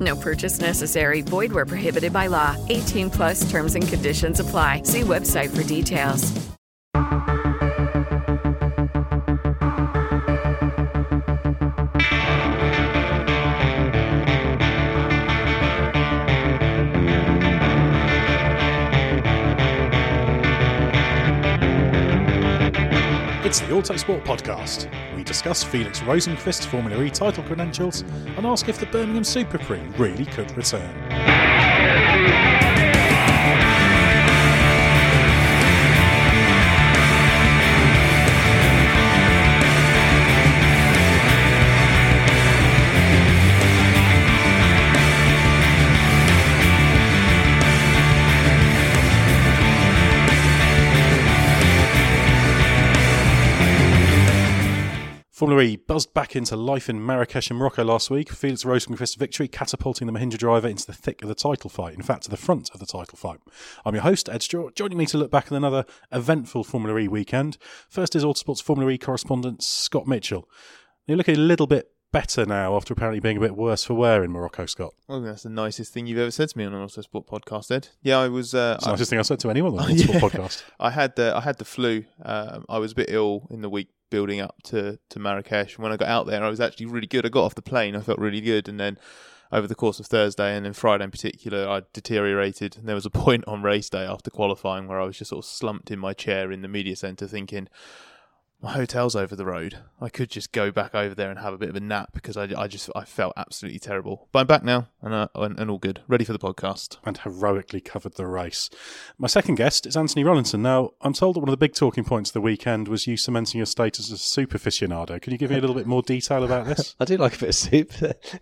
No purchase necessary. Void where prohibited by law. 18 plus terms and conditions apply. See website for details. It's the Autosport Podcast. Discuss Felix Rosenqvist's Formula E title credentials and ask if the Birmingham Super Prix really could return. Formula E buzzed back into life in Marrakesh in Morocco last week. Felix Rosenqvist's victory catapulting the Mahindra driver into the thick of the title fight, in fact, to the front of the title fight. I'm your host, Ed Stewart, joining me to look back at another eventful Formula E weekend. First is Autosport's Formula E correspondent Scott Mitchell. You're looking a little bit better now after apparently being a bit worse for wear in Morocco, Scott. Well, that's the nicest thing you've ever said to me on an Autosport podcast, Ed. Yeah, I was. Uh, I, nicest thing I've said to anyone on the Autosport Yeah. podcast. I had the I had the flu. Um, I was a bit ill in the week building up to to Marrakesh. When I got out there, I was actually really good. I got off the plane, I felt really good, and then over the course of Thursday and then Friday in particular, I deteriorated. And there was a point on race day after qualifying where I was just sort of slumped in my chair in the media centre, thinking. My hotel's over the road. I could just go back over there and have a bit of a nap because I, I just I felt absolutely terrible. But I'm back now and, uh, and and all good, ready for the podcast. and heroically covered the race. My second guest is Anthony Rollinson. Now, I'm told that one of the big talking points of the weekend was you cementing your status as a super aficionado. Can you give me a little bit more detail about this? I do like a bit of soup.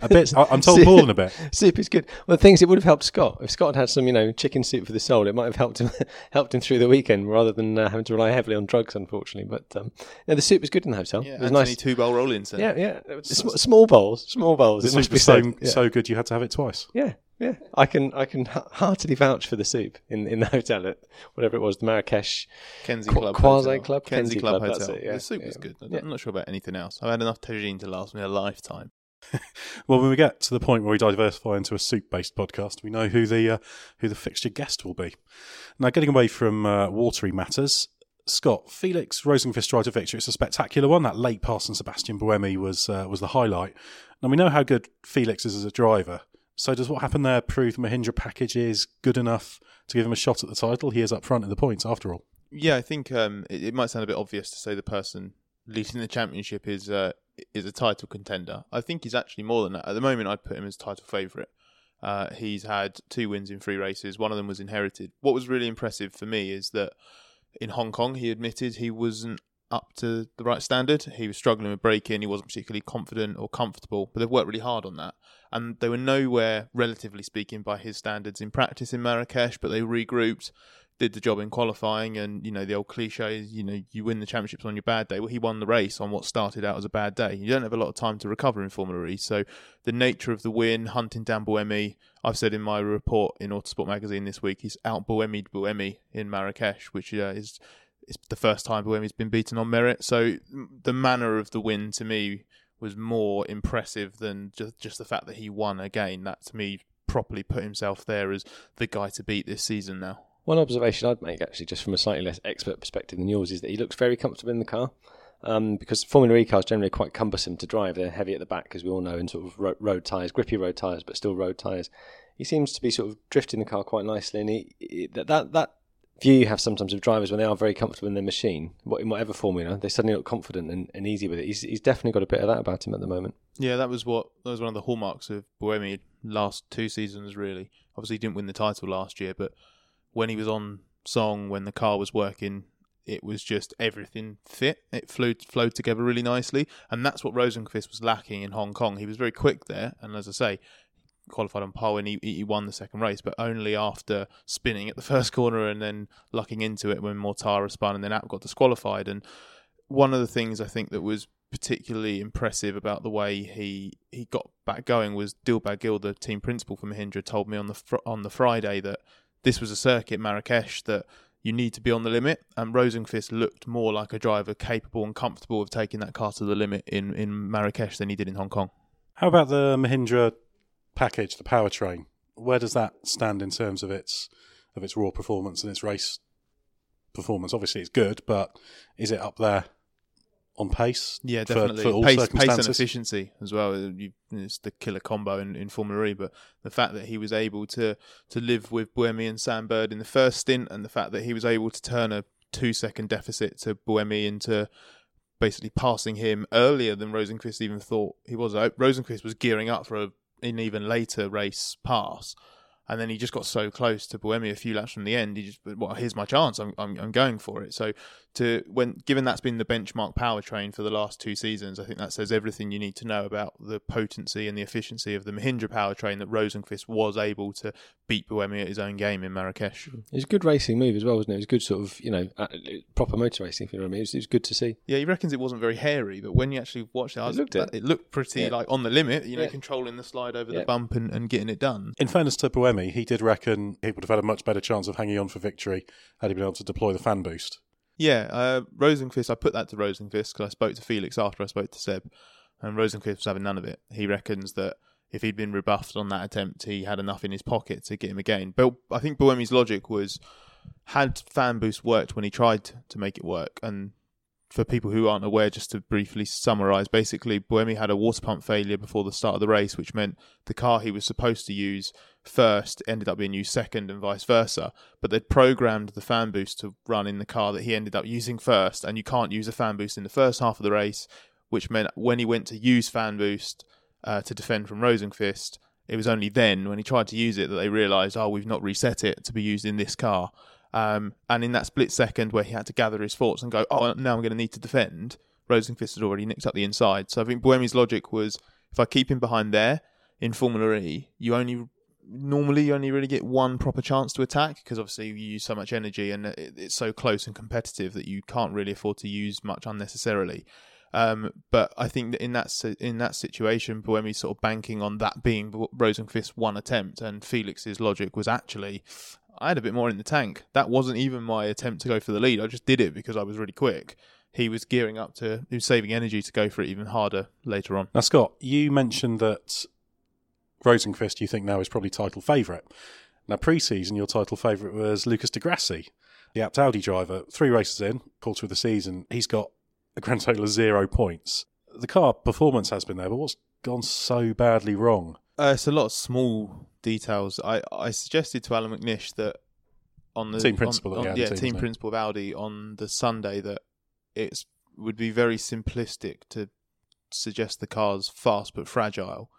A bit. I- I'm told more than a bit. soup is good. Well, the thing is, it would have helped Scott if Scott had some, you know, chicken soup for the soul. It might have helped him helped him through the weekend rather than uh, having to rely heavily on drugs, unfortunately. But um, no, the soup was good in the hotel. Yeah, it was Anthony nice. two bowl Rollinson. Yeah, yeah. Sm- small bowls, small bowls. The It must soup be was so. Yeah. so good you had to have it twice. yeah, yeah. I can I can heartily vouch for the soup in, in the hotel at whatever it was, the Marrakesh Kenzie Qu- Club Quasi Hotel. Club? Kenzie, Kenzie Club, Club, that's Hotel. it, yeah, The soup was good. I'm Yeah. not sure about anything else. I've had enough tagine to last me a lifetime. Well, when we get to the point where we diversify into a soup-based podcast, we know who the uh, who the fixture guest will be. Now, getting away from uh, watery matters, Scott Felix Rosenqvist driver victory. It's a spectacular one. That late pass on Sebastian Buemi was uh, was the highlight. Now we know how good Felix is as a driver. So does what happened there prove the Mahindra package is good enough to give him a shot at the title? He is up front in the points after all. Yeah, I think um, it, it might sound a bit obvious to say the person leading the championship is uh, is a title contender. I think he's actually more than that. At the moment, I'd put him as title favourite. Uh, he's had two wins in three races. One of them was inherited. What was really impressive for me is that in Hong Kong, he admitted he wasn't up to the right standard. He was struggling with braking. He wasn't particularly confident or comfortable, but they've worked really hard on that. And they were nowhere, relatively speaking, by his standards in practice in Marrakesh, but they regrouped, did the job in qualifying. And, you know, the old cliche is, you know, you win the championships on your bad day. Well, he won the race on what started out as a bad day. You don't have a lot of time to recover in Formula E. So the nature of the win, hunting down Buemi, I've said in my report in Autosport magazine this week, he's out Buemi Buemi in Marrakesh, which uh, is it's the first time Buemi's been beaten on merit. So the manner of the win to me was more impressive than just just the fact that he won again. That to me properly put himself there as the guy to beat this season now. One observation I'd make, actually, just from a slightly less expert perspective than yours, is that he looks very comfortable in the car. Um, because Formula E cars generally quite cumbersome to drive. They're heavy at the back, as we all know, and sort of road, road tyres, grippy road tyres, but still road tyres. He seems to be sort of drifting the car quite nicely, and he, that, that that view you have sometimes of drivers when they are very comfortable in their machine, in whatever formula, they suddenly look confident and, and easy with it. He's, he's definitely got a bit of that about him at the moment. Yeah, that was what that was one of the hallmarks of Buemi last two seasons. Really, obviously he didn't win the title last year, but when he was on song, when the car was working, it was just everything fit. It flowed flowed together really nicely, and that's what Rosenqvist was lacking in Hong Kong. He was very quick there, and as I say, qualified on pole and he, he won the second race, but only after spinning at the first corner and then lucking into it when Mortara spun and then Abt got disqualified. And one of the things I think that was particularly impressive about the way he he got back going was Dilbagh Gill, the team principal for Mahindra, told me on the fr- on the Friday that this was a circuit Marrakesh that you need to be on the limit. And Rosenqvist looked more like a driver capable and comfortable of taking that car to the limit in, in Marrakesh than he did in Hong Kong. How about the Mahindra package, the powertrain? Where does that stand in terms of its of its raw performance and its race performance? Obviously, it's good, but is it up there on pace? Yeah, definitely. For, all pace, pace and efficiency as well. You, it's the killer combo in, in Formula E. But the fact that he was able to to live with Buemi and Sam Bird in the first stint, and the fact that he was able to turn a two second deficit to Buemi into basically passing him earlier than Rosenqvist even thought he was. Uh, Rosenqvist was gearing up for a, an even later race pass. And then he just got so close to Buemi a few laps from the end. He just, well, here's my chance. I'm, I'm, I'm going for it. So, to when given that's been the benchmark powertrain for the last two seasons, I think that says everything you need to know about the potency and the efficiency of the Mahindra powertrain that Rosenqvist was able to beat Buemi at his own game in Marrakesh. It was a good racing move as well, wasn't it? It was a good sort of, you know, uh, proper motor racing, if you know what I mean. It was, it was good to see. Yeah, he reckons it wasn't very hairy, but when you actually watched it, I It was, looked it. it looked pretty Yeah. like on the limit. You know, Yeah. controlling the slide over Yeah. the bump and, and getting it done. In fairness to Buemi, he did reckon he would have had a much better chance of hanging on for victory had he been able to deploy the fan boost. Yeah, uh, Rosenqvist. I put that to Rosenqvist because I spoke to Felix after I spoke to Seb, and Rosenqvist was having none of it. He reckons that if he'd been rebuffed on that attempt, he had enough in his pocket to get him again. But I think Buemi's logic was had fan boost worked when he tried to make it work, and for people who aren't aware, just to briefly summarise, basically Buemi had a water pump failure before the start of the race, which meant the car he was supposed to use first ended up being used second and vice versa. But they'd programmed the fan boost to run in the car that he ended up using first, and you can't use a fan boost in the first half of the race, which meant when he went to use fan boost uh, to defend from Rosenqvist, it was only then when he tried to use it that they realised, oh, we've not reset it to be used in this car. Um, and in that split second where he had to gather his thoughts and go, oh, now I'm going to need to defend, Rosenqvist had already nicked up the inside. So I think Buemi's logic was if I keep him behind there in Formula E, you only normally you only really get one proper chance to attack because obviously you use so much energy and it's so close and competitive that you can't really afford to use much unnecessarily. Um, but I think that in that in that situation, Buemi's sort of banking on that being Rosenqvist's one attempt, and Felix's logic was actually, I had a bit more in the tank. That wasn't even my attempt to go for the lead. I just did it because I was really quick. He was gearing up to, he was saving energy to go for it even harder later on. Now, Scott, you mentioned that Rosenqvist you think now is probably title favourite. Now, pre-season, your title favourite was Lucas di Grassi, the Abt Audi driver. Three races in, quarter of the season, he's got grand total of zero points. The car performance has been there, but what's gone so badly wrong? Uh, it's a lot of small details. I, I suggested to Allan McNish that on the Team principal on, on- yeah, team, team principal of Audi on the Sunday that it would be very simplistic to suggest the car's fast but fragile,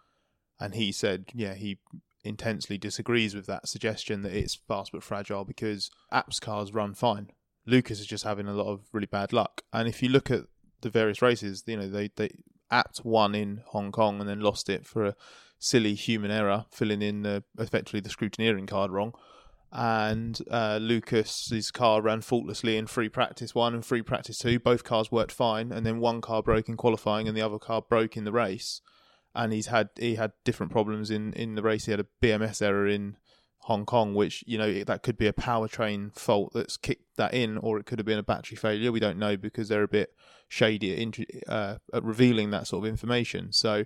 and he said, yeah, he intensely disagrees with that suggestion that it's fast but fragile because Abt's cars run fine. Lucas is just having a lot of really bad luck. And if you look at the various races, you know, they, they Abt won in Hong Kong and then lost it for a silly human error, filling in the, effectively the scrutineering card wrong. And uh, Lucas's car ran faultlessly in free practice one and free practice two. Both cars worked fine, and then one car broke in qualifying, and the other car broke in the race. And he's had he had different problems in, in the race. He had a BMS error in Hong Kong, which you know that could be a powertrain fault that's kicked that in, or it could have been a battery failure. We don't know because they're a bit shady at, uh, at revealing that sort of information. So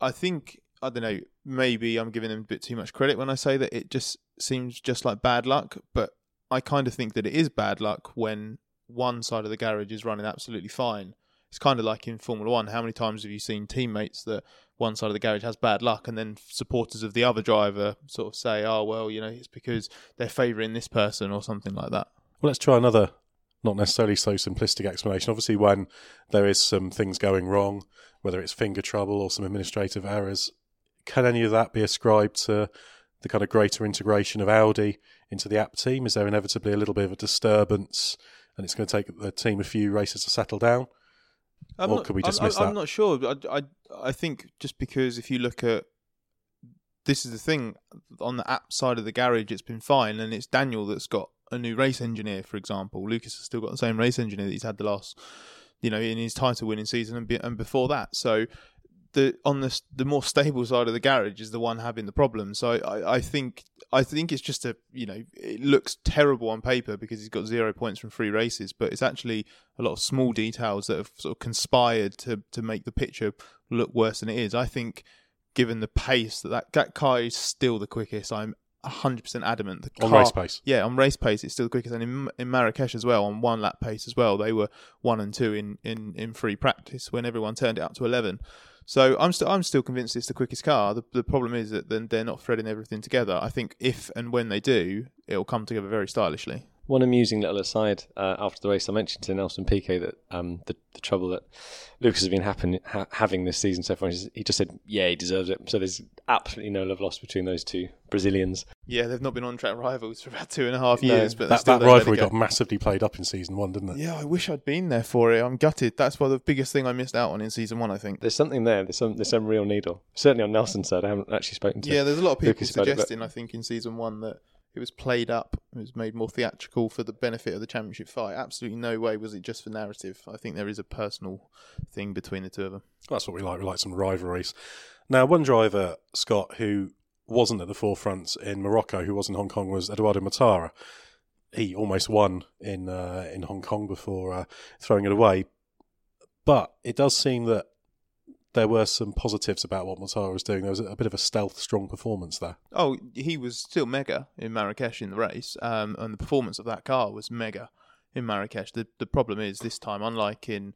I think I don't know. Maybe I'm giving them a bit too much credit when I say that it just seems just like bad luck, but I kind of think that it is bad luck when one side of the garage is running absolutely fine. It's kind of like in Formula One. How many times have you seen teammates that one side of the garage has bad luck, and then supporters of the other driver sort of say, "Oh, well, you know, it's because they're favouring this person or something like that." Well, let's try another, not necessarily so simplistic explanation. Obviously, when there is some things going wrong, whether it's finger trouble or some administrative errors, can any of that be ascribed to the kind of greater integration of Audi into the Abt team? Is there inevitably a little bit of a disturbance, and it's going to take the team a few races to settle down? I'm or not, could we I'm- I'm, that? I'm not sure. I, I, I think just because if you look at this is the thing on the Abt side of the garage, it's been fine, and it's Daniel that's got a new race engineer, for example. Lucas has still got the same race engineer that he's had the last, you know, in his title winning season and, be, and before that. So the on the the more stable side of the garage is the one having the problem. So I, I think I think it's just a you know it looks terrible on paper because he's got zero points from three races, but it's actually a lot of small details that have sort of conspired to to make the picture look worse than it is. I think given the pace that that, that car is still the quickest, I'm 100% adamant. The On race pace? yeah, on race pace, it's still the quickest, and in, in Marrakesh as well, on one lap pace as well, they were one and two in, in, in free practice when everyone turned it up to eleven. So I'm still I'm still convinced it's the quickest car. The, the problem is that then they're not threading everything together. I think if and when they do, it'll come together very stylishly. One amusing little aside uh, after the race, I mentioned to Nelson Piquet that um, the, the trouble that Lucas has been happen, ha- having this season so far, he just said, yeah, he deserves it. So there's absolutely no love lost between those two Brazilians. Yeah, they've not been on track rivals for about two and a half No. years, but That, still that they let it rivalry go. got massively played up in season one, didn't it? Yeah, I wish I'd been there for it. I'm gutted. That's why the biggest thing I missed out on in season one. I think. There's something there. There's some there's some real needle. Certainly on Nelson's side, I haven't actually spoken to. Yeah, there's a lot of people Lucas about it, but- suggesting. I think in season one that it was played up, it was made more theatrical for the benefit of the championship fight. Absolutely no way was it just for narrative. I think there is a personal thing between the two of them. That's what we like. We like some rivalries. Now, one driver, Scott, who wasn't at the forefront in Morocco, who was in Hong Kong, was Edoardo Mortara. He almost won in uh, in Hong Kong before uh, throwing it away. But it does seem that there were some positives about what Mortara was doing. There was a bit of a stealth, strong performance there. Oh, he was still mega in Marrakesh in the race, um, and the performance of that car was mega in Marrakesh. The the problem is this time, unlike in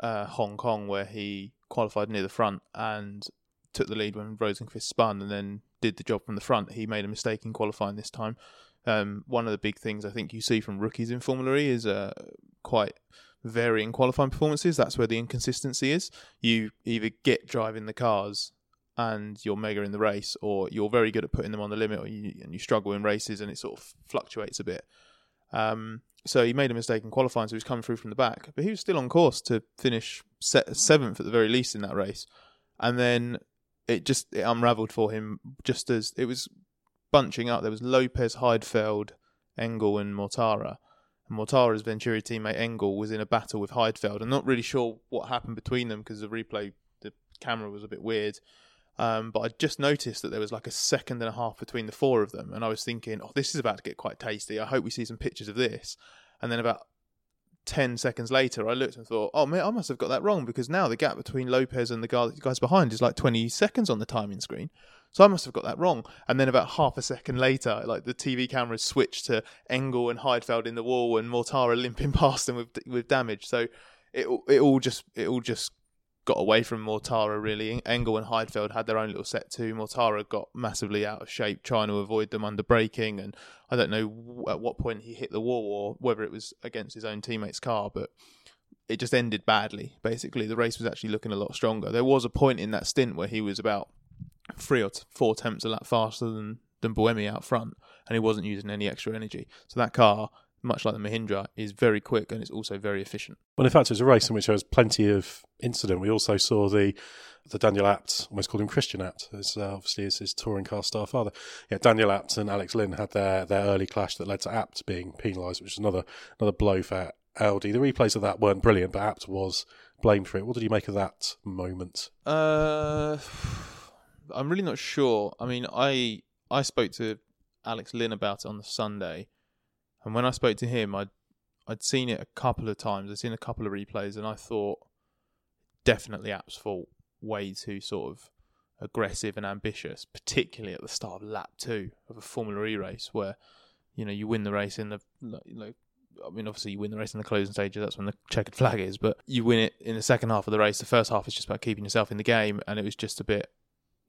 uh, Hong Kong, where he qualified near the front and took the lead when Rosenqvist spun, and then did the job from the front. He made a mistake in qualifying this time. Um, one of the big things I think you see from rookies in Formula E is uh, quite varying qualifying performances. That's where the inconsistency is. You either get driving the cars and you're mega in the race, or you're very good at putting them on the limit, you, and you struggle in races, and it sort of fluctuates a bit. Um, so he made a mistake in qualifying, so he was coming through from the back, but he was still on course to finish se- seventh at the very least in that race, and then it just it unravelled for him just as it was bunching up. There was Lopez, Heidfeld, Engel, and Mortara. Mortara's Venturi teammate Engel was in a battle with Heidfeld. I'm not really sure what happened between them because the replay, the camera was a bit weird. Um, but I just noticed that there was like a second and a half between the four of them, and I was thinking, "Oh, this is about to get quite tasty. I hope we see some pictures of this." And then about ten seconds later, I looked and thought, "Oh man, I must have got that wrong because now the gap between Lopez and the guy- guys behind is like twenty seconds on the timing screen." So I must have got that wrong. And then about half a second later, like the TV cameras switched to Engel and Heidfeld in the wall, and Mortara limping past them with with damage. So it it all just it all just got away from Mortara really. Engel and Heidfeld had their own little set too. Mortara got massively out of shape trying to avoid them under braking, and I don't know at what point he hit the wall or whether it was against his own teammate's car, but it just ended badly. Basically, the race was actually looking a lot stronger. There was a point in that stint where he was about three or t- four tenths a lap faster than than Buemi out front, and he wasn't using any extra energy. So that car much like the Mahindra, is very quick and it's also very efficient. Well, in fact, it was a race in which there was plenty of incident. We also saw the the Daniel Abt, almost called him Christian Abt, as uh, obviously is his touring car star father. Yeah, Daniel Abt and Alex Lynn had their, their early clash that led to Abt being penalised, which is another another blow for Audi. The replays of that weren't brilliant, but Abt was blamed for it. What did you make of that moment? Uh, I'm really not sure. I mean, I I spoke to Alex Lynn about it on the Sunday, and when I spoke to him, I'd I'd seen it a couple of times. I'd seen a couple of replays, and I thought definitely Abt's fault. Way too sort of aggressive and ambitious, particularly at the start of lap two of a Formula E race, where you know you win the race in the like. I mean, obviously, you win the race in the closing stages. That's when the checkered flag is. But you win it in the second half of the race. The first half is just about keeping yourself in the game, and it was just a bit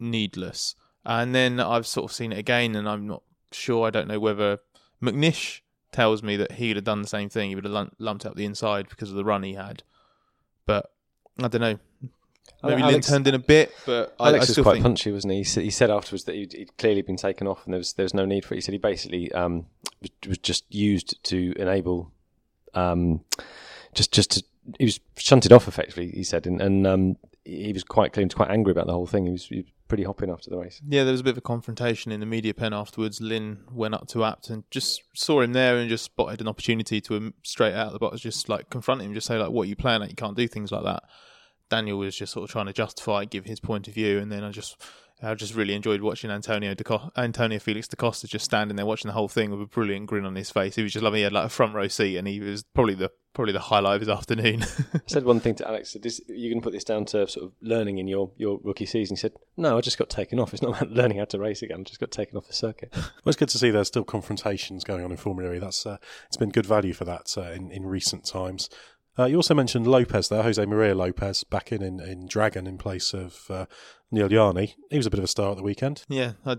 needless. And then I've sort of seen it again, and I'm not sure. I don't know whether McNish tells me that he'd have done the same thing. He would have lumped out the inside because of the run he had. But I don't know. Maybe Alex, Lynn turned in a bit, but Alex I, was still quite think punchy, wasn't he? He said, he said afterwards that he'd, he'd, clearly been taken off, and there was there was no need for it. He said he basically um, was, was, just used to enable, um, just just to, he was shunted off effectively. He said, and, and um, he was quite clean, quite angry about the whole thing. He was, he was pretty hopping after the race. Yeah, there was a bit of a confrontation in the media pen afterwards. Lynn went up to Abt and just saw him there and just spotted an opportunity to him straight out of the box, just like confront him, just say like, "What are you playing at? You can't do things like that." Daniel was just sort of trying to justify, give his point of view, and then I just I just really enjoyed watching Antonio Co- Antonio Felix da Costa just standing there watching the whole thing with a brilliant grin on his face. He was just loving. He had like a front row seat, and he was probably the probably the highlight of his afternoon. I said one thing to Alex: said, "You're going to put this down to sort of learning in your, your rookie season." He said, "No, I just got taken off. It's not about learning how to race again. I just got taken off the circuit." well, it's good to see there's still confrontations going on in Formula E. That's uh, it's been good value for that uh, in in recent times. Uh, you also mentioned Lopez there, Jose Maria Lopez, back in in, in Dragon in place of uh, Neel Jani. He was a bit of a star at the weekend. Yeah, I,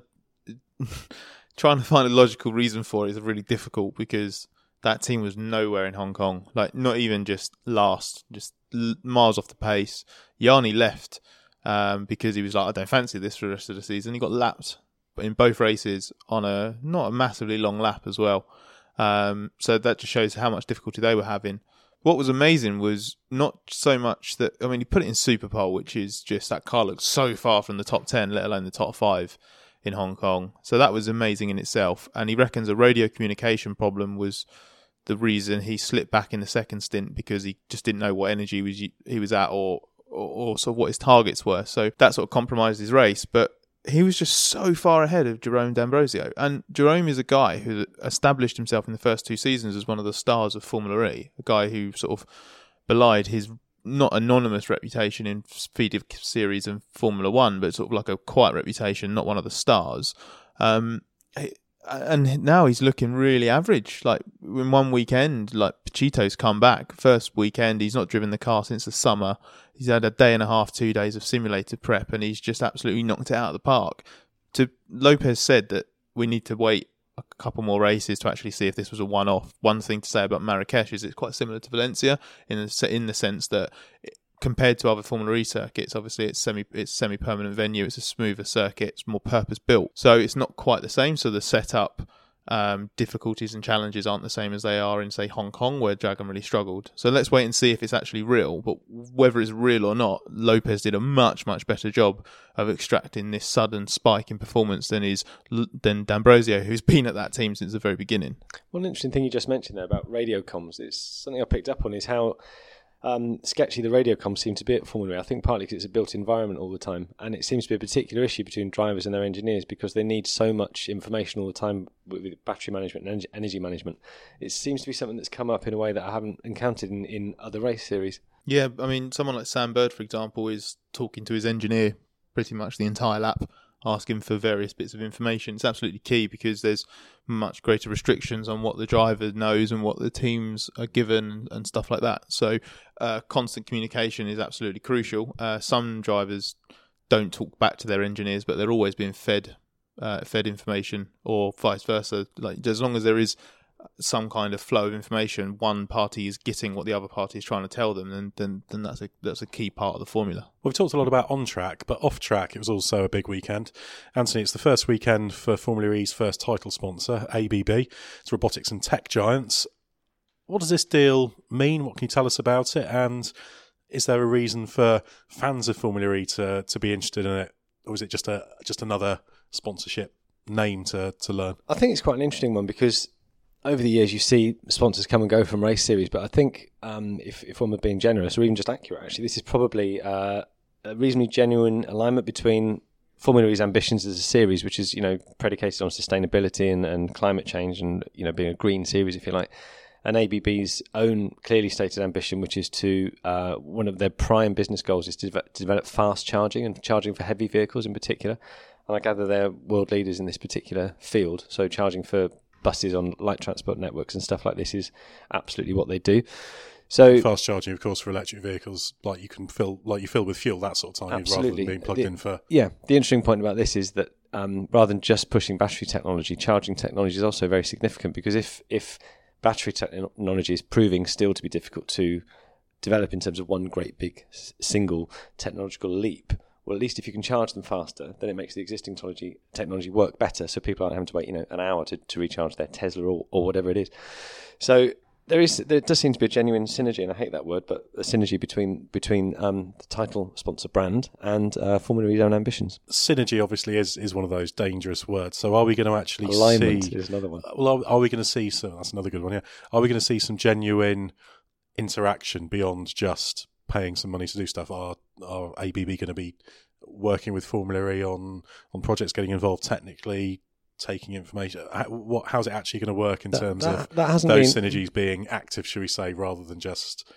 trying to find a logical reason for it is really difficult because that team was nowhere in Hong Kong. Like not even just last, just miles off the pace. Jani left um, because he was like, I don't fancy this for the rest of the season. He got lapped in both races on a not a massively long lap as well. Um, so that just shows how much difficulty they were having what was amazing was not so much that I mean he put it in Super Pole, which is just that car looks so far from the top ten, let alone the top five in Hong Kong. So that was amazing in itself. And he reckons a radio communication problem was the reason he slipped back in the second stint because he just didn't know what energy was he was at or, or, or sort of what his targets were. So that sort of compromised his race. But he was just so far ahead of Jerome D'Ambrosio. And Jerome is a guy who established himself in the first two seasons as one of the stars of Formula E, a guy who sort of belied his not anonymous reputation in Speed of Series and Formula One, but sort of like a quiet reputation, not one of the stars. Um, and now he's looking really average. Like in one weekend, like Pechito's come back. First weekend, he's not driven the car since the summer. He's had a day and a half, two days of simulator prep, and he's just absolutely knocked it out of the park. To Lopez said that we need to wait a couple more races to actually see if this was a one-off. One thing to say about Marrakesh is it's quite similar to Valencia in the, in the sense that compared to other Formula E circuits, obviously it's semi it's semi permanent venue. It's a smoother circuit. It's more purpose built, so it's not quite the same. So the setup um, difficulties and challenges aren't the same as they are in say Hong Kong, where Dragon really struggled. So let's wait and see if it's actually real. But whether it's real or not, Lopez did a much much better job of extracting this sudden spike in performance than is than D'Ambrosio, who's been at that team since the very beginning. One interesting thing you just mentioned there about radio comms, it's something I picked up on is how um, sketchy the radio comms seem to be at Formula E. I think partly because it's a built environment all the time, and it seems to be a particular issue between drivers and their engineers because they need so much information all the time with, battery management and energy management. It seems to be something that's come up in a way that I haven't encountered in, in other race series. Yeah, I mean, someone like Sam Bird, for example, is talking to his engineer pretty much the entire lap asking for various bits of information. It's absolutely key because there's much greater restrictions on what the driver knows and what the teams are given and stuff like that. So, uh, constant communication is absolutely crucial. Uh, some drivers don't talk back to their engineers, but they're always being fed uh, fed information, or vice versa. Like as long as there is some kind of flow of information, one party is getting what the other party is trying to tell them, then then, then that's a that's a key part of the formula. We've talked a lot about on track, but off track, it was also a big weekend. Anthony, it's the first weekend for Formula E's first title sponsor, ABB. It's robotics and tech giants. what does this deal mean? What can you tell us about it? And is there a reason for fans of Formula E to, to be interested in it, or is it just a just another sponsorship name to, to learn? I think it's quite an interesting one because over the years you see sponsors come and go from race series, but I think um, if if one were being generous or even just accurate, actually, this is probably uh, a reasonably genuine alignment between Formula E's ambitions as a series, which is you know predicated on sustainability and, and climate change and you know being a green series, if you like, and ABB's own clearly stated ambition, which is to uh, one of their prime business goals is to develop, to develop fast charging and charging for heavy vehicles in particular. And I gather they're world leaders in this particular field. So charging for buses on light transport networks and stuff like this is absolutely what they do. So fast charging, of course, for electric vehicles, like you can fill, like you fill with fuel that sort of time, rather than being plugged the, in for. Yeah, the interesting point about this is that um, rather than just pushing battery technology, charging technology is also very significant because if if battery technology is proving still to be difficult to develop in terms of one great big single technological leap, well, at least if you can charge them faster, then it makes the existing technology technology work better. So people aren't having to wait, you know, an hour to, to recharge their Tesla or, or whatever it is. So there is there does seem to be a genuine synergy, and I hate that word, but a synergy between between um, the title sponsor brand and uh, Formula E's own ambitions. Synergy obviously is, is one of those dangerous words. So are we going to actually alignment see? is another one. Well, are, are we going to see? some? that's another good one. Yeah. Are we going to see some genuine interaction beyond just paying some money to do stuff? Are are ABB going to be working with Formula E on on projects, getting involved technically, taking information? How, what how's it actually going to work in That- terms that- of that hasn't those been- synergies being active, should we say, rather than just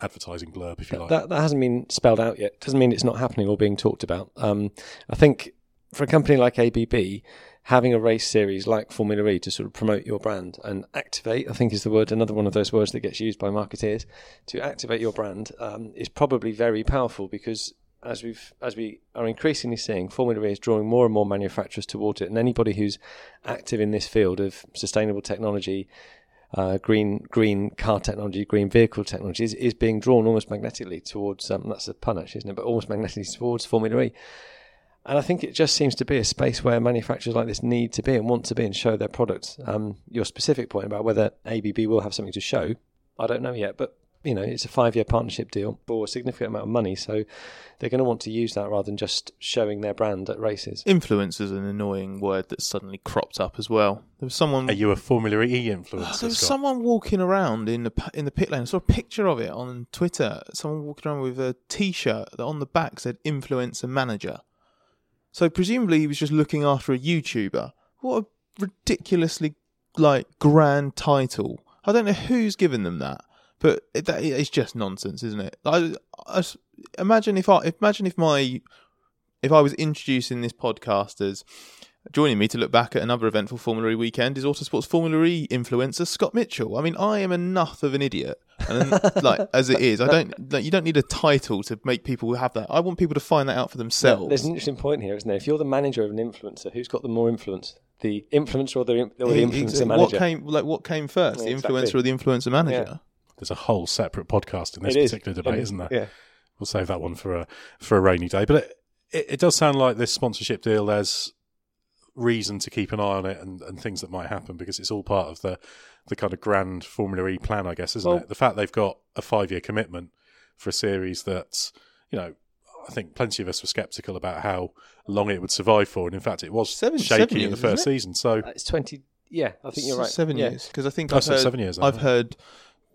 advertising blurb, if you like? That, that hasn't been spelled out yet. Doesn't mean it's not happening or being talked about. Um, I think for a company like ABB, having a race series like Formula E to sort of promote your brand and activate, I think is the word, another one of those words that gets used by marketeers, to activate your brand um, is probably very powerful because as we've as we are increasingly seeing, Formula E is drawing more and more manufacturers towards it, and anybody who's active in this field of sustainable technology, uh, green green car technology, green vehicle technology is, is being drawn almost magnetically towards. Um, that's a pun, actually, isn't it? But almost magnetically towards Formula E. And I think it just seems to be a space where manufacturers like this need to be and want to be and show their products. Um, your specific point about whether ABB will have something to show, I don't know yet, but you know, it's a five-year partnership deal for a significant amount of money, so they're going to want to use that rather than just showing their brand at races. Influence is an annoying word that suddenly cropped up as well. There was someone. Are you a Formula E influencer? there was Scott? someone walking around in the in the pit lane. I saw a picture of it on Twitter. Someone walking around with a T-shirt that on the back said "influencer manager." So presumably he was just looking after a YouTuber. What a ridiculously like grand title. I don't know who's given them that, but it, that, it's just nonsense, isn't it? I, I imagine if I imagine if my if I was introducing this podcast as joining me to look back at another eventful Formula E weekend is Autosport's Formula E influencer Scott Mitchell. I mean, I am enough of an idiot, and like as it is, I don't. Like, you don't need a title to make people have that. I want people to find that out for themselves. There's an interesting point here, isn't there? If you're the manager of an influencer, who's got the more influence? The influencer or the, or the influencer Exactly. manager? What came like what came first, Yeah, the exactly. influencer or the influencer manager? There's a whole separate podcast in this It is. particular debate, isn't there? Yeah. We'll save that one for a for a rainy day. But it, it, it does sound like this sponsorship deal. There's reason to keep an eye on it and, and things that might happen because it's all part of the the kind of grand Formula E plan, I guess, isn't Well- it? The fact they've got a five year commitment for a series that you know. I think plenty of us were sceptical about how long it would survive for, and in fact, it was Seven- shaky seven in the first season. So Uh, It's 20. Yeah, I think you're right. Seven Yeah. years, because I think Oh, I've so heard, seven years, I've heard,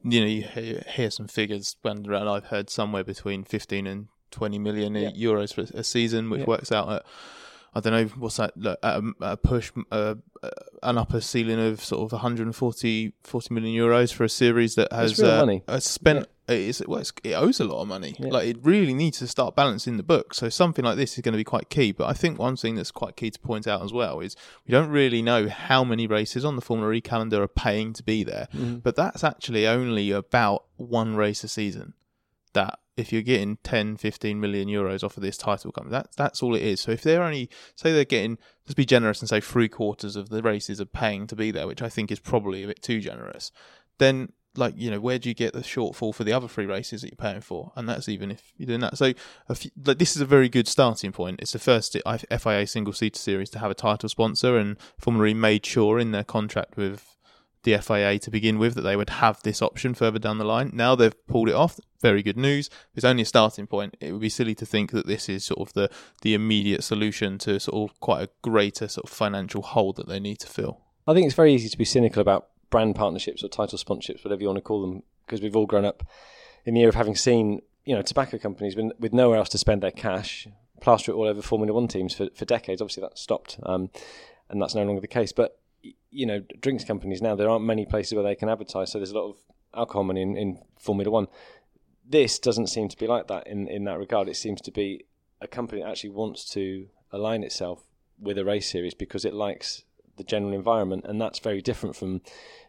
you know, you hear, hear some figures when around. I've heard somewhere between fifteen and twenty million Yeah. euros for a season, which Yeah. works out at I don't know what's that look, at a, at a push uh, uh, an upper ceiling of sort of 140 40 million euros for a series that has uh, money. uh, spent. It's, well, it's, it owes a lot of money. Yeah. Like it really needs to start balancing the book. So something like this is going to be quite key. But I think one thing that's quite key to point out as well is we don't really know how many races on the Formula E calendar are paying to be there. Mm-hmm. But that's actually only about one race a season. That if you're getting 10, 15 million euros off of this title company, that's that's all it is. So if they're only say they're getting, let's be generous and say three quarters of the races are paying to be there, which I think is probably a bit too generous, then like you know where do you get the shortfall for the other three races that you're paying for? And that's even if you're doing that. So few, like, this is a very good starting point. It's the first FIA single seater series to have a title sponsor and Formula E made sure in their contract with the FIA to begin with that they would have this option further down the line. Now they've pulled it off. Very good news. It's only a starting point. It would be silly to think that this is sort of the the immediate solution to sort of quite a greater sort of financial hole that they need to fill. I think it's very easy to be cynical about brand partnerships or title sponsorships, whatever you want to call them, because we've all grown up in the year of having seen you know tobacco companies with, nowhere else to spend their cash plaster it all over Formula One teams for, for decades. Obviously, that stopped, um, and that's no longer the case. But you know, drinks companies now there aren't many places where they can advertise. So there's a lot of alcohol money in, in Formula One. This doesn't seem to be like that in in that regard. It seems to be a company that actually wants to align itself with a race series because it likes the general environment, and that's very different from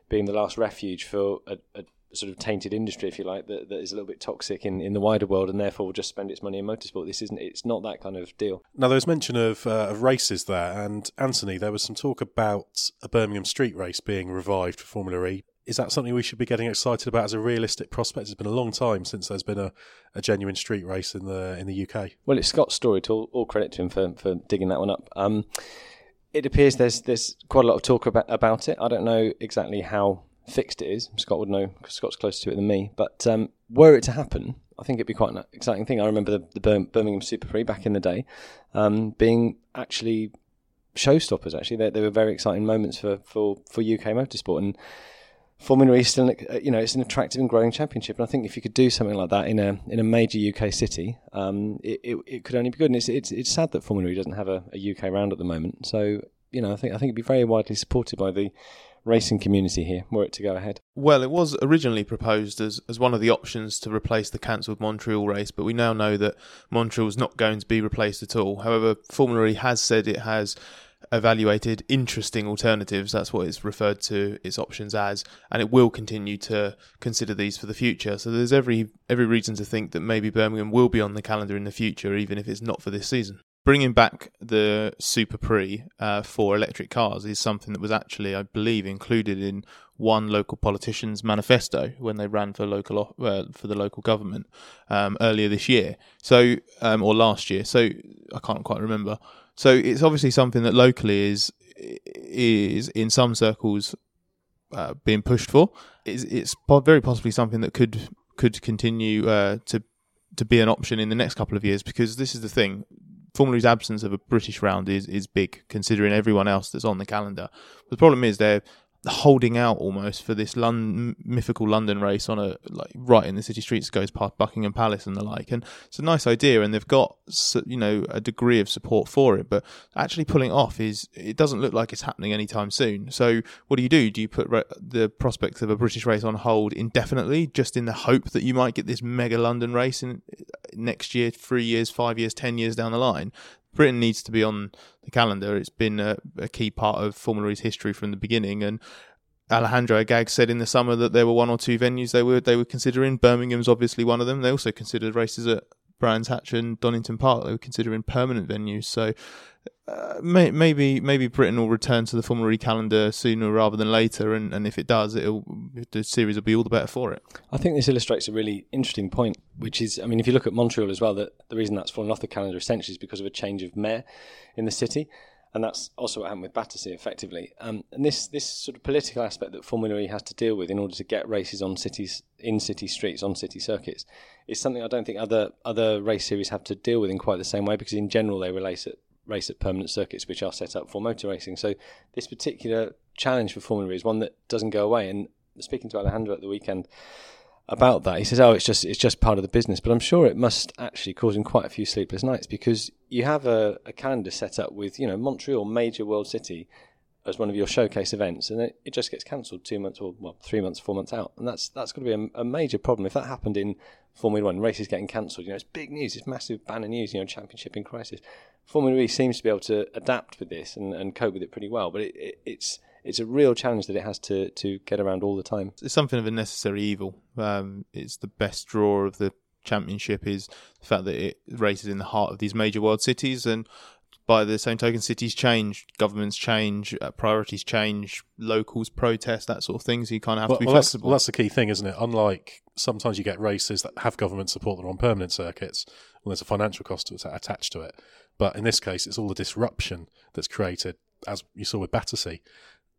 being the last refuge for a, a sort of tainted industry, if you like, that, that is a little bit toxic in, in the wider world, and therefore will just spend its money in motorsport. This isn't. It's not that kind of deal. Now there was mention of, uh, of races there, and Anthony, there was some talk about a Birmingham Street race being revived for Formula E. Is that something we should be getting excited about as a realistic prospect? It's been a long time since there's been a, a genuine street race in the in the UK. Well, it's Scott's story. To all, all credit to him for, for digging that one up. Um, it appears there's there's quite a lot of talk about about it. I don't know exactly how fixed it is. Scott would know because Scott's closer to it than me. But um, were it to happen, I think it'd be quite an exciting thing. I remember the, the Birmingham Super Prix back in the day um, being actually showstoppers. Actually, they, they, were very exciting moments for, for, for UK motorsport and. Formula E still, uh, you know, it's an attractive and growing championship, and I think if you could do something like that in a in a major UK city, um, it, it, it could only be good. And it's it's, it's sad that Formula E doesn't have a, a UK round at the moment. So you know, I think I think it'd be very widely supported by the racing community here were it to go ahead? Well, it was originally proposed as, as one of the options to replace the cancelled Montreal race, but we now know that Montreal is not going to be replaced at all. However, Formula E has said it has evaluated interesting alternatives. That's what it's referred to its options as, and it will continue to consider these for the future. So there's every every reason to think that maybe Birmingham will be on the calendar in the future, even if it's not for this season bringing back the Super Prix uh, for electric cars is something that was actually, I believe, included in one local politician's manifesto when they ran for local uh, for the local government um, earlier this year. So, um, or last year. So I can't quite remember. So it's obviously something that locally is is in some circles uh, being pushed for. It's, it's very possibly something that could could continue uh, to to be an option in the next couple of years because this is the thing Formula E's absence of a British round is, is big, considering everyone else that's on the calendar. the problem is they're holding out almost for this mythical London race on a like right in the city streets goes past Buckingham Palace and the like. And it's a nice idea and they've got you know a degree of support for it. But actually pulling off is it doesn't look like it's happening anytime soon. So what do you do? Do you put re- the prospects of a British race on hold indefinitely just in the hope that you might get this mega London race in next year 3 years 5 years 10 years down the line Britain needs to be on the calendar. It's been a, a key part of Formula E's history from the beginning, and Alejandro Agag said in the summer that there were one or two venues they were they were considering. Birmingham's obviously one of them. They also considered races at Brands Hatch and Donington Park. They were considering permanent venues. So uh, may, maybe maybe Britain will return to the Formula E calendar sooner rather than later, and, and if it does, it'll the series will be all the better for it. I think this illustrates a really interesting point, which is, I mean, if you look at Montreal as well, that the reason that's fallen off the calendar essentially is because of a change of mayor in the city, and that's also what happened with Battersea, effectively. Um, and this this sort of political aspect that Formula E has to deal with in order to get races on cities in city streets on city circuits is something I don't think other other race series have to deal with in quite the same way because in general they race at race at permanent circuits which are set up for motor racing. So this particular challenge for Formula E is one that doesn't go away. And speaking to Alejandro at the weekend about that, he says, "Oh, it's just it's just part of the business." But I'm sure it must actually cause him quite a few sleepless nights because you have a, a calendar set up with you know Montreal, major world city, as one of your showcase events, and it, it just gets cancelled two months or well three months, four months out, and that's that's going to be a, a, major problem if that happened in Formula One races getting cancelled. You know, it's big news, it's massive banner news. You know, championship in crisis. Formula E seems to be able to adapt with this and, and cope with it pretty well, but it, it, it's it's a real challenge that it has to to get around all the time. It's something of a necessary evil. Um, it's the best draw of the championship is the fact that it races in the heart of these major world cities and by the same token, cities change, governments change, uh, priorities change, locals protest, that sort of thing. So you kind of have well, to be well, flexible. That's, well, that's the key thing, isn't it? Unlike sometimes you get races that have government support that are on permanent circuits, well, there's a financial cost attached to it. But in this case, it's all the disruption that's created, as you saw with Battersea.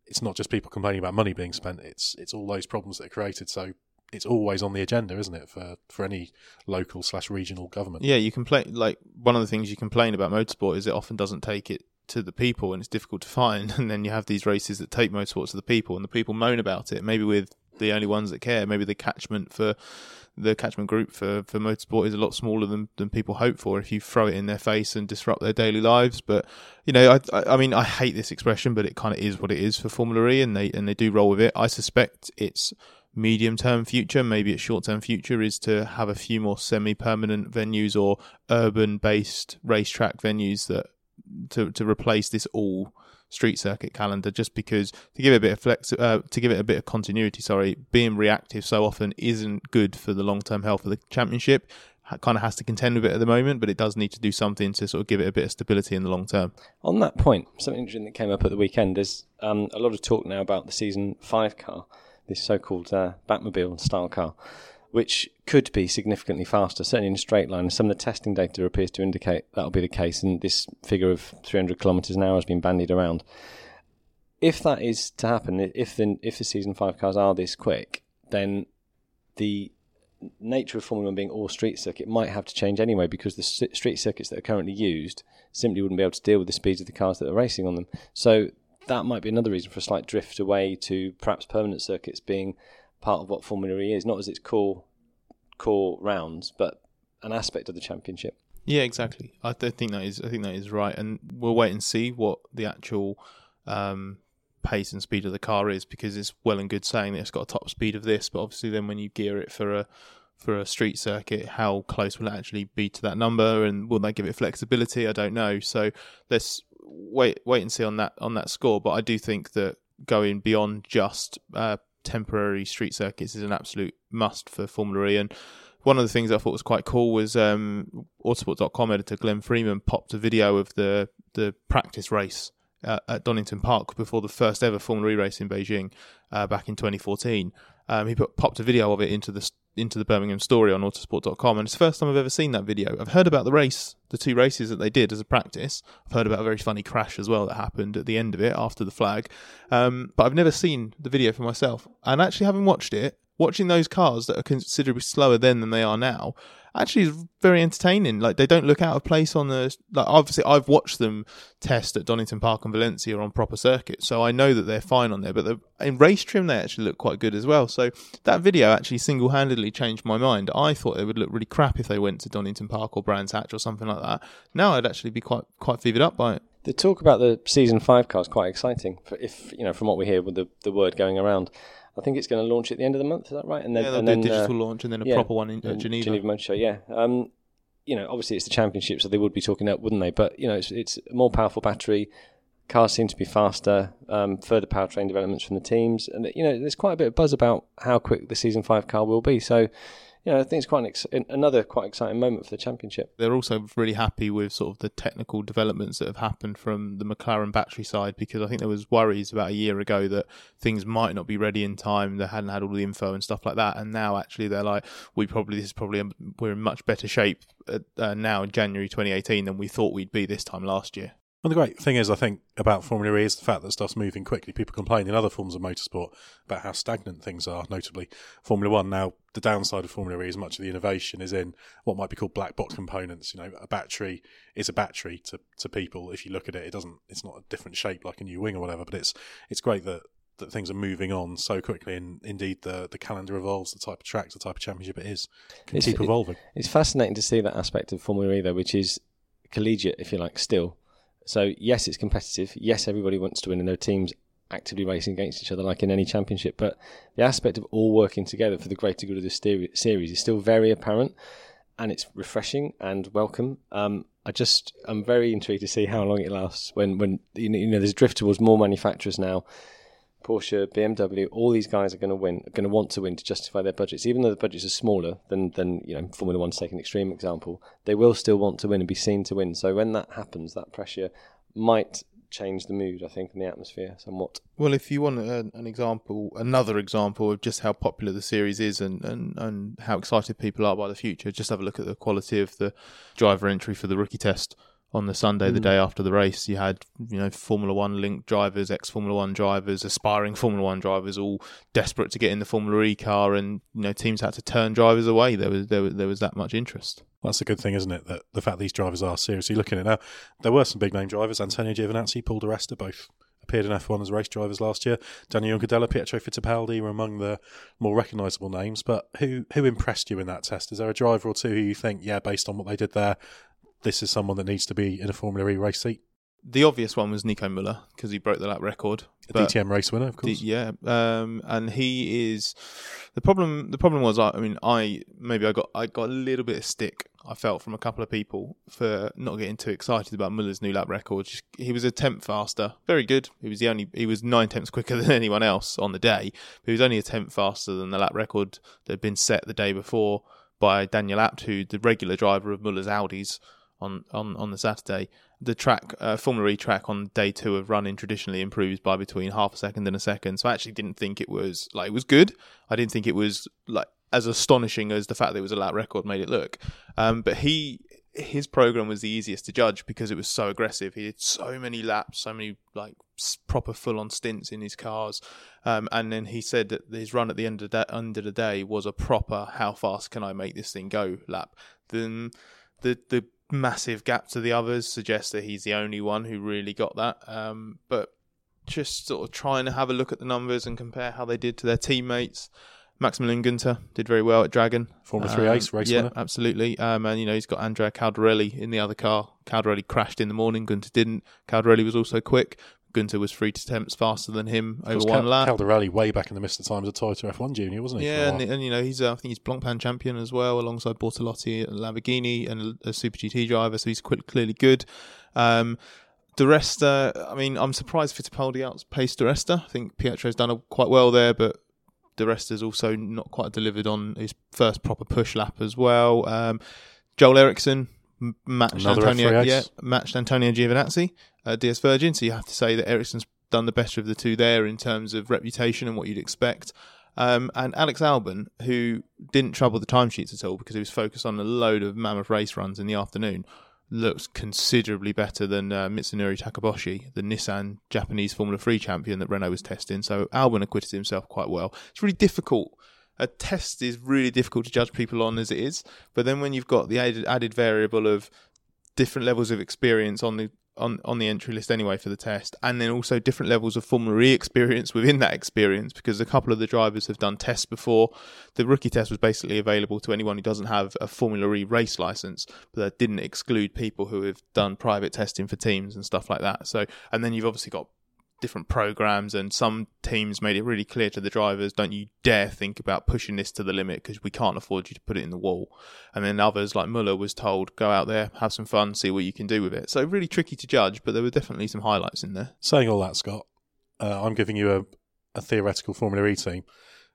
It's not just people complaining about money being spent. It's it's all those problems that are created. So it's always on the agenda, isn't it, for for any local slash regional government? Yeah, you complain like one of the things you complain about motorsport is it often doesn't take it to the people and it's difficult to find and then you have these races that take motorsport to the people and the people moan about it maybe with the only ones that care maybe the catchment for the catchment group for, for motorsport is a lot smaller than, than people hope for if you throw it in their face and disrupt their daily lives. But you know, I, I, I mean, I hate this expression, but it kind of is what it is for Formula E, and they and they do roll with it. I suspect it's medium term future, maybe its short term future, is to have a few more semi permanent venues or urban based racetrack venues that to to replace this all street circuit calendar just because to give it a bit of flex uh, to give it a bit of continuity sorry being reactive so often isn't good for the long-term health of the championship. Kind of has to contend with it at the moment but it does need to do something to sort of give it a bit of stability in the long term. On that point, something interesting that came up at the weekend is um, a lot of talk now about the season five car, this so-called uh, Batmobile style car, which could be significantly faster, certainly in a straight line. And some of the testing data appears to indicate that'll be the case, and this figure of 300 kilometres an hour has been bandied around. If that is to happen, if the if the season five cars are this quick, then the nature of Formula One being all street circuit might have to change anyway because the street circuits that are currently used simply wouldn't be able to deal with the speeds of the cars that are racing on them. So that might be another reason for a slight drift away to perhaps permanent circuits being part of what Formula E is, not as its core core rounds, but an aspect of the championship. Yeah, exactly. I th- think that is. I think that is right, and we'll wait and see what the actual um, pace and speed of the car is, because it's well and good saying that it's got a top speed of this, but obviously then when you gear it for a for a street circuit, how close will it actually be to that number, and will that give it flexibility? I don't know. So let's wait wait and see on that on that score. But I do think that going beyond just uh, temporary street circuits is an absolute must for Formula E, and one of the things I thought was quite cool was um, Autosport.com editor Glenn Freeman popped a video of the the practice race uh, at Donington Park before the first ever Formula E race in Beijing uh, back in 2014. Um, he put, popped a video of it into the into the Birmingham story on Autosport.com, and it's the first time I've ever seen that video. I've heard about the race, the two races that they did as a practice. I've heard about a very funny crash as well that happened at the end of it after the flag, um, but I've never seen the video for myself. And actually, having watched it, watching those cars that are considerably slower then than they are now actually is very entertaining. Like they don't look out of place on the like. Obviously, I've watched them test at Donington Park and Valencia on proper circuits, so I know that they're fine on there. But the, in race trim, they actually look quite good as well. So that video actually single handedly changed my mind. I thought they would look really crap if they went to Donington Park or Brands Hatch or something like that. Now I'd actually be quite quite fevered up by it. The talk about the season five car is quite exciting. If you know, from what we hear with the, the word going around, I think it's going to launch at the end of the month. Is that right? And yeah, they'll and do a digital uh, launch and then a yeah, proper one in uh, Geneva. Geneva Motor Show. Yeah. Um, you know, obviously it's the championship, so they would be talking up, wouldn't they? But you know, it's it's a more powerful battery. Cars seem to be faster. Um, further powertrain developments from the teams, and you know, there's quite a bit of buzz about how quick the season five car will be. So, you know, I think it's quite an ex- another quite exciting moment for the championship. They're also really happy with sort of the technical developments that have happened from the McLaren battery side because I think there was worries about a year ago that things might not be ready in time. They hadn't had all the info and stuff like that, and now actually they're like, we probably this is probably a, we're in much better shape uh, now in January 2018 than we thought we'd be this time last year. And the great thing is, I think, about Formula E is the fact that stuff's moving quickly. People complain in other forms of motorsport about how stagnant things are, notably Formula One. Now, the downside of Formula E is much of the innovation is in what might be called black box components. You know, a battery is a battery to, to people. If you look at it, it doesn't, it's not a different shape like a new wing or whatever, but it's, it's great that, that things are moving on so quickly and indeed the, the calendar evolves, the type of track, the type of championship it is, can It's- keep it- evolving. It's fascinating to see that aspect of Formula E, though, which is collegiate, if you like, still. So, yes, it's competitive. Yes, everybody wants to win, and there are teams actively racing against each other, like in any championship. But the aspect of all working together for the greater good of the series is still very apparent, and it's refreshing and welcome. Um, I just, I'm very intrigued to see how long it lasts. When, when you know, there's a drift towards more manufacturers now. Porsche, BMW, all these guys are going to win, going to want to win to justify their budgets. Even though the budgets are smaller than, than you know Formula One's an extreme example, they will still want to win and be seen to win. So when that happens, that pressure might change the mood, I think, and the atmosphere somewhat. Well, if you want a, an example, another example of just how popular the series is and, and, and how excited people are by the future, just have a look at the quality of the driver entry for the rookie test on the Sunday, Mm. the day after the race, you had you know Formula One linked drivers, ex Formula One drivers, aspiring Formula One drivers, all desperate to get in the Formula E car, and you know teams had to turn drivers away. There was there was, there was that much interest. That's a good thing, isn't it? That the fact these drivers are seriously looking at it now. There were some big name drivers. Antonio Giovinazzi, Paul Di Resta, both appeared in F1 as race drivers last year. Daniel Juncadella, Pietro Fittipaldi were among the more recognisable names. But who who impressed you in that test? Is there a driver or two who you think, yeah, based on what they did there, this is someone that needs to be in a Formula E race seat? The obvious one was Nico Muller because he broke the lap record. DTM race winner, of course. The- yeah, um, and he is the problem. The problem was, I, I mean, I maybe I got I got a little bit of stick. I felt from a couple of people for not getting too excited about Muller's new lap record. He was a tenth faster, very good. He was the only he was nine tenths quicker than anyone else on the day. But he was only a tenth faster than the lap record that had been set the day before by Daniel Abt, who the regular driver of Muller's Audis on on on the Saturday. The track, uh, Formula E track on day two of running traditionally improves by between half a second and a second. So I actually didn't think it was like it was good. I didn't think it was like as astonishing as the fact that it was a lap record made it look. Um, but he his program was the easiest to judge because it was so aggressive. He had so many laps, so many like proper full on stints in his cars. Um, and then he said that his run at the end of the, end of the day was a proper how fast can I make this thing go lap. Then the the massive gap to the others suggests that he's the only one who really got that. Um, but just sort of trying to have a look at the numbers and compare how they did to their teammates. Maximilian Günther did very well at Dragon. Formula 3 Um, ace, race yeah, winner. absolutely. Um, and you know he's got Andrea Caldarelli in the other car. Caldarelli crashed in the morning. Günther didn't. Caldarelli was also quick. Günther was three tenths faster than him over one Cal- lap. Caldarelli way back in the midst of times of Toyota F1 Junior, wasn't he? Yeah, and, and you know he's uh, I think he's Blancpain champion as well, alongside Bortolotti at Lamborghini and a, Super GT driver, so he's quite clearly good. Um, Di Resta, I mean, I'm surprised Fittipaldi outpaced Di Resta. I think Pietro's done quite well there, but Di Resta's also not quite delivered on his first proper push lap as well. Um, Joel Eriksson matched Another Antonio, F3 yeah, matched Antonio Giovinazzi, uh, DS Virgin. So you have to say that Eriksson's done the better of the two there in terms of reputation and what you'd expect. Um, and Alex Albon, who didn't trouble the timesheets at all because he was focused on a load of mammoth race runs in the afternoon, looks considerably better than uh, Mitsunori Takaboshi, the Nissan Japanese Formula 3 champion that Renault was testing. So Albon acquitted himself quite well. It's really difficult. A test is really difficult to judge people on as it is, but then when you've got the added, added variable of different levels of experience on the on, on the entry list anyway for the test, and then also different levels of Formula E experience within that experience because a couple of the drivers have done tests before. The rookie test was basically available to anyone who doesn't have a Formula E race license, but that didn't exclude people who have done private testing for teams and stuff like that. So, and then you've obviously got different programs and some teams made it really clear to the drivers don't you dare think about pushing this to the limit because we can't afford you to put it in the wall and then others like Muller was told go out there have some fun see what you can do with it so really tricky to judge but there were definitely some highlights in there Saying all that, Scott, uh, I'm giving you a, a theoretical Formula E team,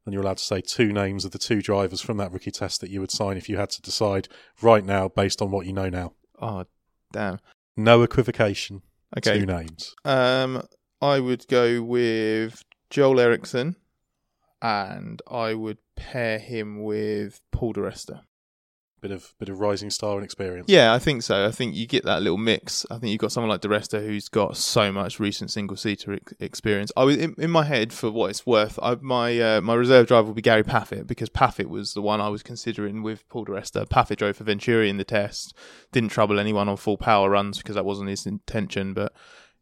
and you're allowed to say two names of the two drivers from that rookie test that you would sign if you had to decide right now based on what you know now. oh damn No equivocation. okay Two names. um I would go with Joel Eriksson and I would pair him with Paul Di Resta Bit of bit of rising star and experience. Yeah, I think so. I think you get that little mix. I think you've got someone like De Di Resta who's got so much recent single seater ex- experience. I was in, in my head for what it's worth. I, my uh, my reserve driver will be Gary Paffett because Paffett was the one I was considering with Paul De Di Resta. Paffett drove for Venturi in the test, didn't trouble anyone on full power runs because that wasn't his intention, but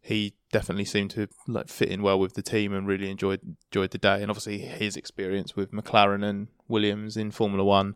he definitely seemed to like fit in well with the team and really enjoyed enjoyed the day. And obviously his experience with McLaren and Williams in Formula One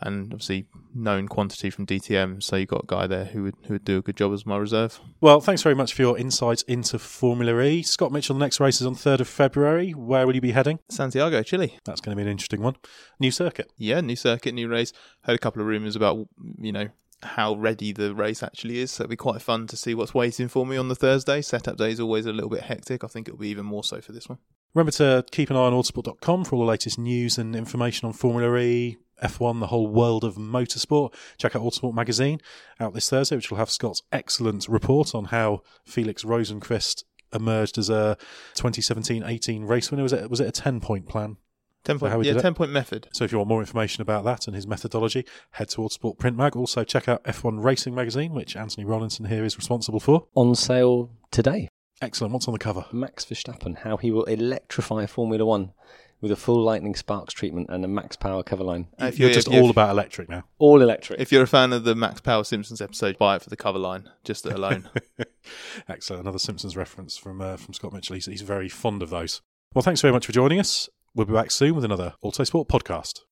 and obviously known quantity from DTM. So you got a guy there who would who would do a good job as my reserve. Well, thanks very much for your insights into Formula E. Scott Mitchell, the next race is on 3rd of February. Where will you be heading? Santiago, Chile. That's going to be an interesting one. New circuit. Yeah, new circuit, new race. Heard a couple of rumours about you know how ready the race actually is. So it'll be quite fun to see what's waiting for me on the Thursday. Setup day is always a little bit hectic. I think it'll be even more so for this one. Remember to keep an eye on autosport.com for all the latest news and information on Formula E, F1, the whole world of motorsport. Check out Autosport magazine out this Thursday, which will have Scott's excellent report on how Felix Rosenqvist emerged as a 2017-18 race winner. Was it was it a 10 point plan? Ten So how point, we yeah, did it? ten point method. So if you want more information about that and his methodology, head towards Sport Print Mag. Also, check out F1 Racing Magazine, which Anthony Rowlinson here is responsible for. On sale today. Excellent. What's on the cover? Max Verstappen, how he will electrify Formula One with a full lightning sparks treatment and a max power cover line. Uh, if You're you're- just if- all about electric now. All electric. If you're a fan of the Max Power Simpsons episode, buy it for the cover line, just alone. Excellent. Another Simpsons reference from uh, from Scott Mitchell. He's, he's very fond of those. Well, thanks very much for joining us. We'll be back soon with another Autosport podcast.